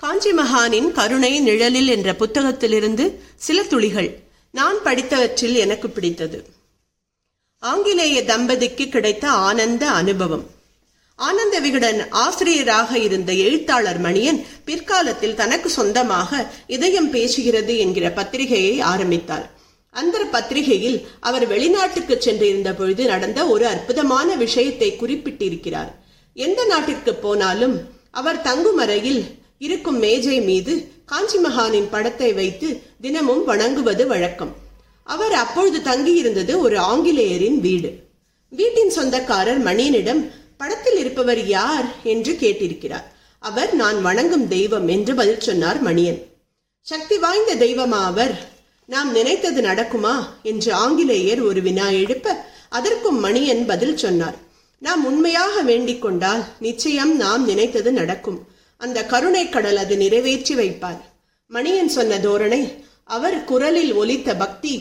காஞ்சி மகானின் கருணை நிழலில் என்ற புத்தகத்திலிருந்து சில துளிகள் நான் படித்தவற்றில் எனக்கு பிடித்தது. ஆங்கிலேய தம்பதிக்கு கிடைத்த ஆனந்த அனுபவம். ஆனந்த விகடன் ஆசிரியராக இருந்த எழுத்தாளர் மணியன் பிற்காலத்தில் தனக்கு சொந்தமாக இதயம் பேசுகிறது என்கிற பத்திரிகையை ஆரம்பித்தார். அந்த பத்திரிகையில் அவர் வெளிநாட்டுக்கு சென்றிருந்த பொழுது நடந்த ஒரு அற்புதமான விஷயத்தை குறிப்பிட்டிருக்கிறார். எந்த நாட்டிற்கு போனாலும் அவர் தங்கும் அறையில் இருக்கும் மேஜை மீது காஞ்சி மகானின் படத்தை வைத்து தினமும் வணங்குவது வழக்கம். அவர் அப்பொழுது தங்கியிருந்தது ஒரு ஆங்கிலேயரின் வீடு. வீட்டின் சொந்தக்காரர் மணியனிடம் படத்தில் இருப்பவர் யார்? என்று கேட்டிருக்கிறார். அவர் நான் வணங்கும் தெய்வம் என்று பதில் சொன்னார் மணியன். சக்தி வாய்ந்த தெய்வமா அவர்? நாம் நினைத்தது நடக்குமா? என்று ஆங்கிலேயர் ஒரு வினா எழுப்ப அதற்கும் மணியன் பதில் சொன்னார். நாம் உண்மையாக வேண்டிக் கொண்டால் நிச்சயம் நாம் நினைத்தது நடக்கும். அந்த கருணை கடல் அது நிறைவேற்றி வைப்பார். மணியன் சொன்ன தோரணை அவர் குரலில் ஒலித்த பக்தி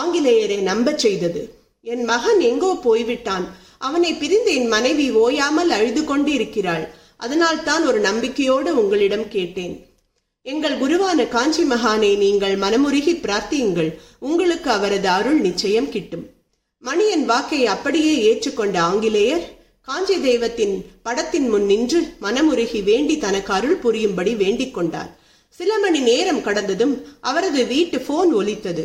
ஆங்கிலேயரை நம்பச் செய்தது. என் மகன் எங்கோ போய்விட்டான். அவனை பிரிந்து என் மனைவி ஓயாமல் அழுது கொண்டு இருக்கிறாள் அதனால் தான் ஒரு நம்பிக்கையோடு உங்களிடம் கேட்டேன். எங்கள் குருவான காஞ்சி மகானை நீங்கள் மனமுருகி பிரார்த்தியுங்கள். உங்களுக்கு அவரது அருள் நிச்சயம் கிட்டும். மணியன் வாக்கை அப்படியே ஏற்றுக்கொண்ட ஆங்கிலேயர் காஞ்சி தெய்வத்தின் படத்தின் முன் நின்று மனமுருகி வேண்டி தனக்கு அருள் புரியும்படி வேண்டிக் கொண்டார். சில மணி நேரம் கடந்ததும் அவரது வீட்டு போன் ஒலித்தது.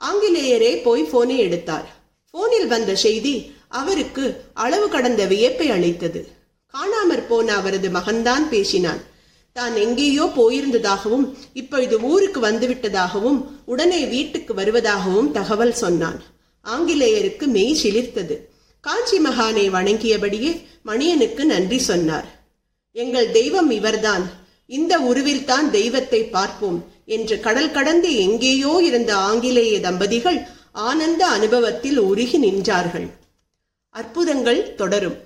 ஆங்கிலேயரே போய் போனை எடுத்தார். போனில் வந்த செய்தி அவருக்கு அளவு கடந்த வியப்பை அளித்தது. காணாமற் போன அவரது மகன்தான் பேசினான். தான் எங்கேயோ போயிருந்ததாகவும் இப்பொழுது ஊருக்கு வந்துவிட்டதாகவும் உடனே வீட்டுக்கு வருவதாகவும் தகவல் சொன்னான். ஆங்கிலேயருக்கு மெய் சிலிர்த்தது. காஞ்சி மகானை வணங்கியபடியே மணியனுக்கு நன்றி சொன்னார். எங்கள் தெய்வம் இவர்தான். இந்த உருவில்தான் தெய்வத்தை பார்ப்போம் என்று கடல் கடந்து எங்கேயோ இருந்த ஆங்கிலேய தம்பதிகள் ஆனந்த அனுபவத்தில் உருகி நின்றார்கள். அற்புதங்கள் தொடரும்.